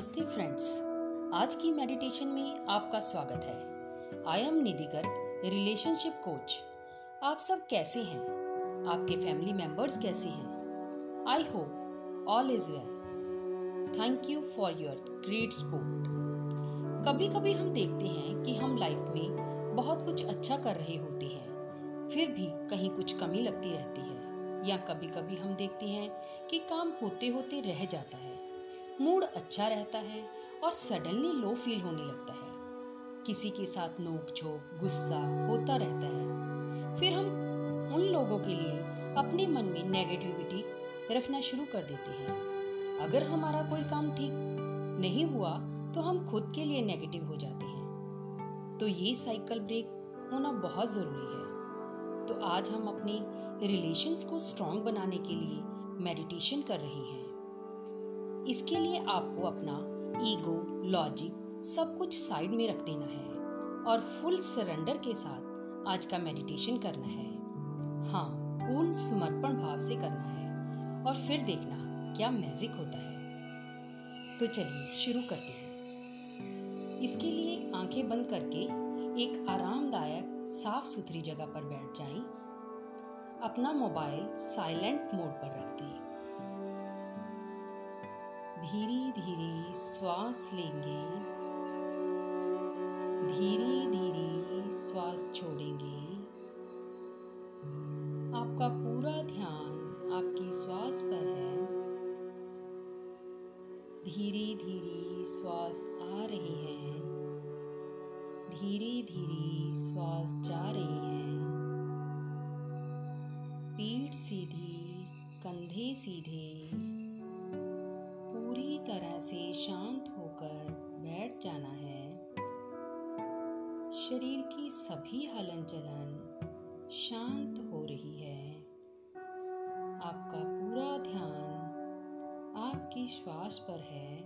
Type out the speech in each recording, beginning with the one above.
नमस्ते फ्रेंड्स। आज की मेडिटेशन में आपका स्वागत है। I am Nidhikar relationship coach आप सब कैसे हैं? आपके फैमिली मेंबर्स कैसे हैं? I hope all is well thank you for your great support कभी कभी हम देखते हैं कि हम लाइफ में बहुत कुछ अच्छा कर रहे होते हैं, फिर भी कहीं कुछ कमी लगती रहती है। या कभी कभी हम देखते हैं कि काम होते होते रह जाता है। मूड अच्छा रहता है और सडनली लो फील होने लगता है। किसी के साथ नोक झोंक गुस्सा होता रहता है। फिर हम उन लोगों के लिए अपने मन में नेगेटिविटी रखना शुरू कर देते हैं। अगर हमारा कोई काम ठीक नहीं हुआ तो हम खुद के लिए नेगेटिव हो जाते हैं। तो ये साइकिल ब्रेक होना बहुत ज़रूरी है। तो आज हम अपने रिलेशंस को स्ट्रॉन्ग बनाने के लिए मेडिटेशन कर रहे हैं। इसके लिए आपको अपना ईगो लॉजिक सब कुछ साइड में रख देना है और फुल सरेंडर के साथ आज का मेडिटेशन करना है। हाँ पूर्ण समर्पण भाव से करना है और फिर देखना क्या मैजिक होता है। तो चलिए शुरू करते हैं। इसके लिए आँखें बंद करके एक आरामदायक साफ़ सुथरी जगह पर बैठ जाएँ, अपना मोबाइल साइलेंट मोड पर रख दें। धीरे धीरे श्वास लेंगे। धीरे धीरे श्वास छोड़ेंगे। आपका पूरा ध्यान आपकी श्वास पर है। धीरे धीरे श्वास आ रही है। धीरे धीरे श्वास जा रही है। पीठ सीधी, कंधे सीधे से शांत होकर बैठ जाना है। शरीर की सभी हलन चलन शांत हो रही है। आपका पूरा ध्यान आपकी श्वास पर है।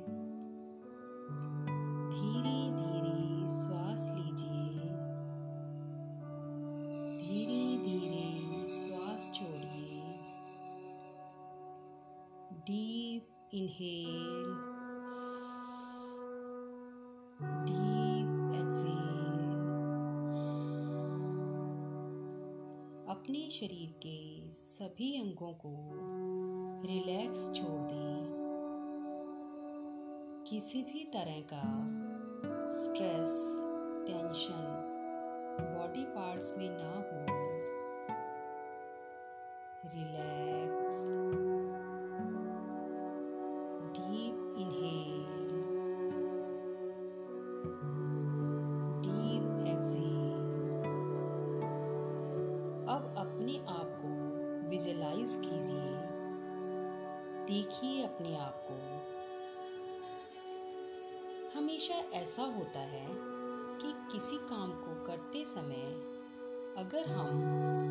अपने शरीर के सभी अंगों को रिलैक्स छोड़ दें। किसी भी तरह का स्ट्रेस टेंशन बॉडी पार्ट्स में ना हो। ऐसा होता है कि किसी काम को करते समय अगर हम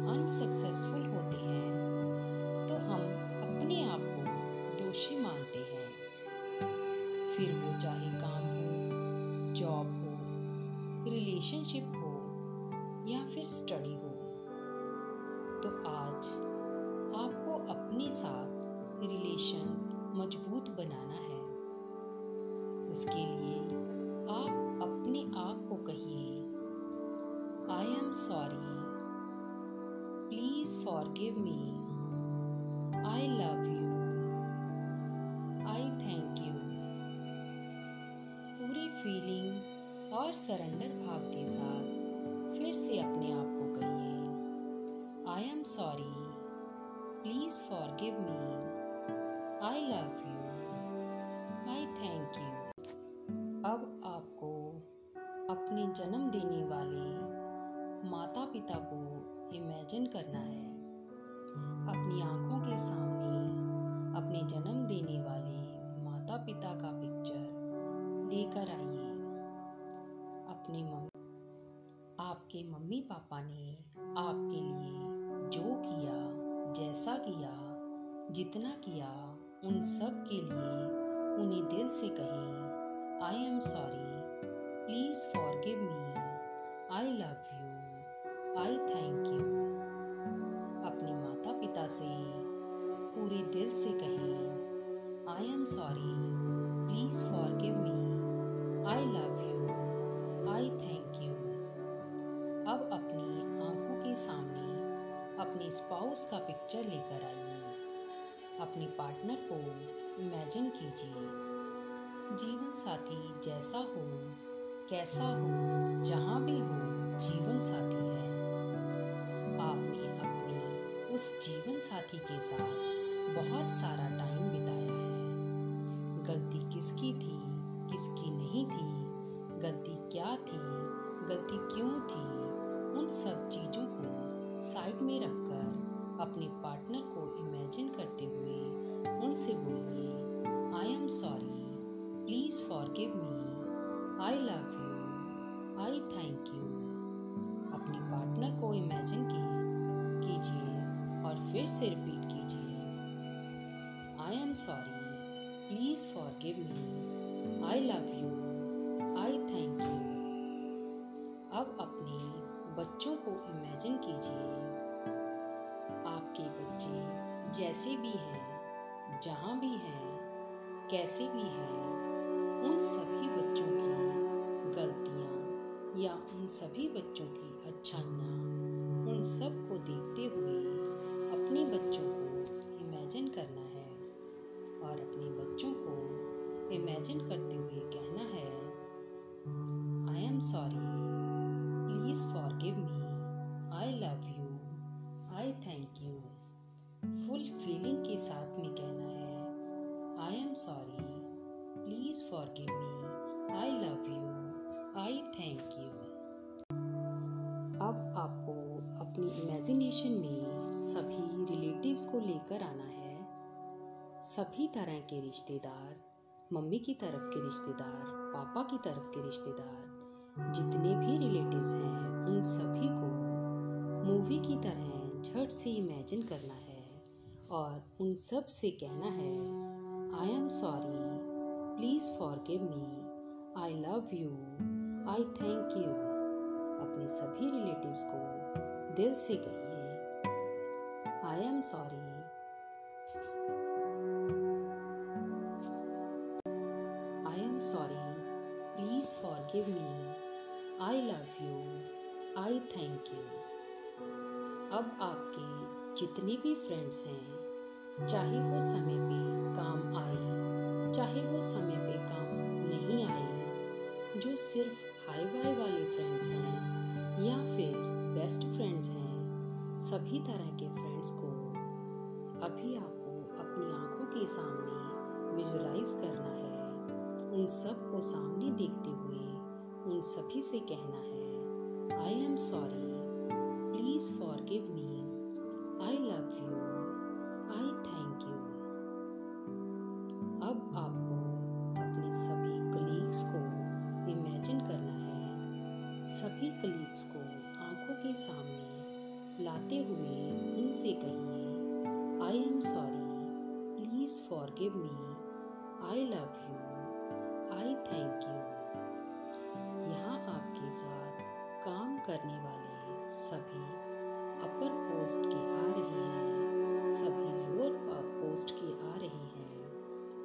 अनसक्सेसफुल होते हैं तो हम अपने आप को दोषी मानते हैं। फिर वो चाहे काम हो जॉब हो रिलेशनशिप हो या फिर स्टडी हो तो आज आपको अपने साथ रिलेशंस मज़बूत बनाना है। उसके लिए को कहिए I am sorry please forgive me I love you I thank you पूरी फीलिंग और सरेंडर भाव के साथ फिर से अपने आप को कहिए I am sorry please forgive me I love I लेकर आइए अपने मम्मी, आपके मम्मी पापा ने आपके लिए जो किया, जैसा किया, जितना किया, उन सब के लिए उन्हें दिल से कहें I am sorry please forgive me I love you I thank you अपने माता पिता से पूरे दिल से कहें I am sorry please forgive me I love you I thank you अब अपनी आँखों के सामने अपने स्पाउस का पिक्चर लेकर आइए। अपने पार्टनर को इमेजिन कीजिए। जीवन साथी जैसा हो, कैसा हो, जहाँ भी हो, जीवन साथी है। आपने अपने उस जीवन साथी के साथ बहुत सारा टाइम बिताया है। गलती किसकी थी? किसकी नहीं थी? गलती क्या थी? गलती क्यों थी? उन सब चीज़ों को साइड में रखकर अपने पार्टनर को इमेजिन करते हुए उनसे बोलिए I am sorry please forgive me I love you I thank you अपने पार्टनर को इमेजिन कीजिए और फिर से repeat I am sorry. Please forgive me. I love you. I thank you. अब अपने बच्चों को इमेजिन कीजिए आपके बच्चे जैसे भी हैं, जहाँ भी हैं, कैसे भी हैं, उन सभी बच्चों की गलतियाँ या उन सभी बच्चों की अच्छाइयाँ उन सबको देखते हुए इमेजिनेशन में सभी रिलेटिव्स को लेकर आना है। सभी तरह के रिश्तेदार, मम्मी की तरफ़ के रिश्तेदार, पापा की तरफ़ के रिश्तेदार, जितने भी रिलेटिव्स हैं, उन सभी को मूवी की तरह झट से इमेजिन करना है और उन सबसे कहना है I am sorry please forgive me I love you I thank you अपने सभी रिलेटिव्स को दिल से कहिए I am sorry forgive me. I love you. I thank you. अब आपके जितने भी फ्रेंड्स हैं, चाहे वो समय पे काम आए, चाहे वो समय पे काम नहीं आए, जो सिर्फ़ हाई वाई वाले फ्रेंड्स हैं, या फिर बेस्ट फ्रेंड्स हैं। सभी तरह के फ्रेंड्स को अभी आपको अपनी आँखों के सामने विजुलाइज करना है। उन सबको सामने देखते हुए, उन सभी से कहना है I am sorry please forgive me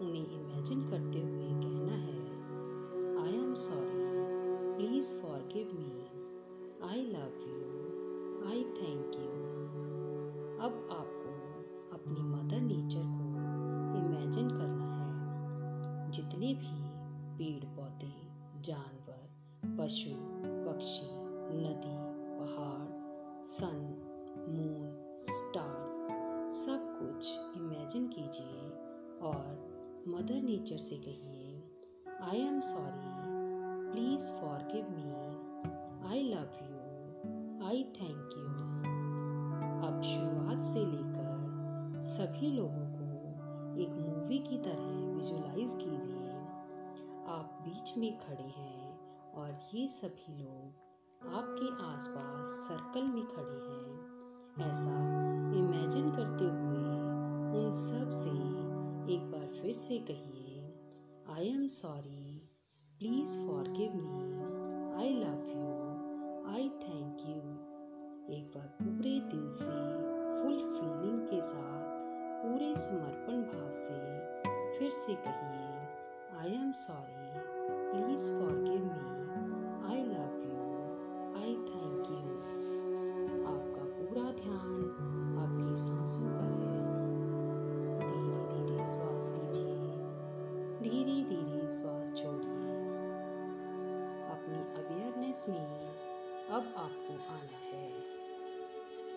उन्हें इमेजिन करते हुए कहना है I am sorry please forgive me I love you I thank you अब आपको अपनी मदर नेचर को इमेजिन करना है। जितने भी पेड़ पौधे, जानवर, पशु, पक्षी, नदी, पहाड़, सन मदर नेचर से कहिए I am sorry please forgive me I love you I thank you अब शुरुआत से लेकर सभी लोगों को एक मूवी की तरह विजुलाइज कीजिए। आप बीच में खड़े हैं और ये सभी लोग आपके आसपास सर्कल में खड़े हैं। ऐसा इमेजिन करते हुए उन सबसे एक बार फिर से कहिए I am sorry please forgive me I love you I thank you एक बार पूरे दिल से फुल फीलिंग के साथ, पूरे समर्पण भाव से फिर से कहिए I am sorry please forgive me I love awareness में अब आपको आना है।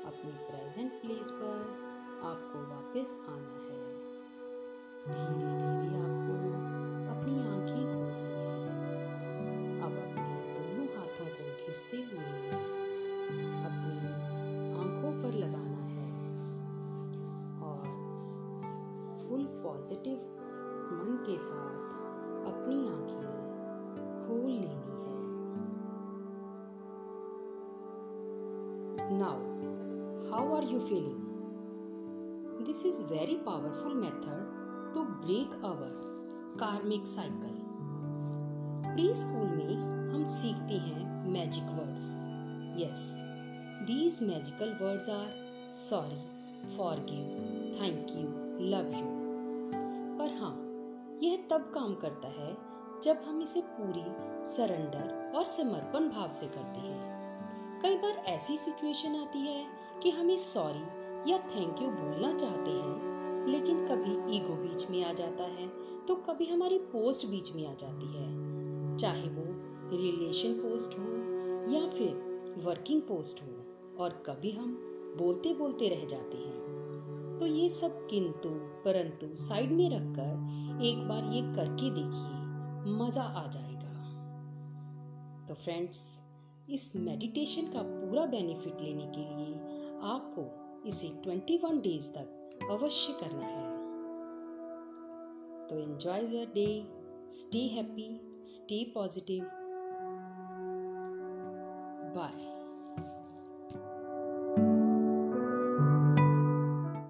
अपनी प्रेजेंट प्लेस पर आपको वापस आना है। धीरे धीरे आपको अपनी आँखें खोलनी है। अब अपने दोनों हाथों को घिसते हुए अपनी आँखों पर लगाना है। और फुल पॉजिटिव मन के साथ अपनी आँखें खोल लेनी you feeling This is very powerful method to break our karmic cycle. Preschool में हम सीखते हैं magic words yes these magical words are sorry forgive thank you love you पर हाँ यह तब काम करता है जब हम इसे पूरी सरेंडर और समर्पण भाव से करते हैं। कई बार ऐसी सिचुएशन आती है कि हमें सॉरी या थैंक यू बोलना चाहते हैं, लेकिन कभी ईगो बीच में आ जाता है तो कभी हमारी पोस्ट बीच में आ जाती है। चाहे वो रिलेशन पोस्ट हो या फिर वर्किंग पोस्ट हो, और कभी हम बोलते बोलते रह जाते हैं। तो ये सब किंतु परंतु साइड में रखकर एक बार ये करके देखिए, मज़ा आ जाएगा। तो फ्रेंड्स इस मेडिटेशन का पूरा बेनिफिट लेने के लिए आपको इसे 21 डेज़ तक अवश्य करना है। तो enjoy your day stay happy stay positive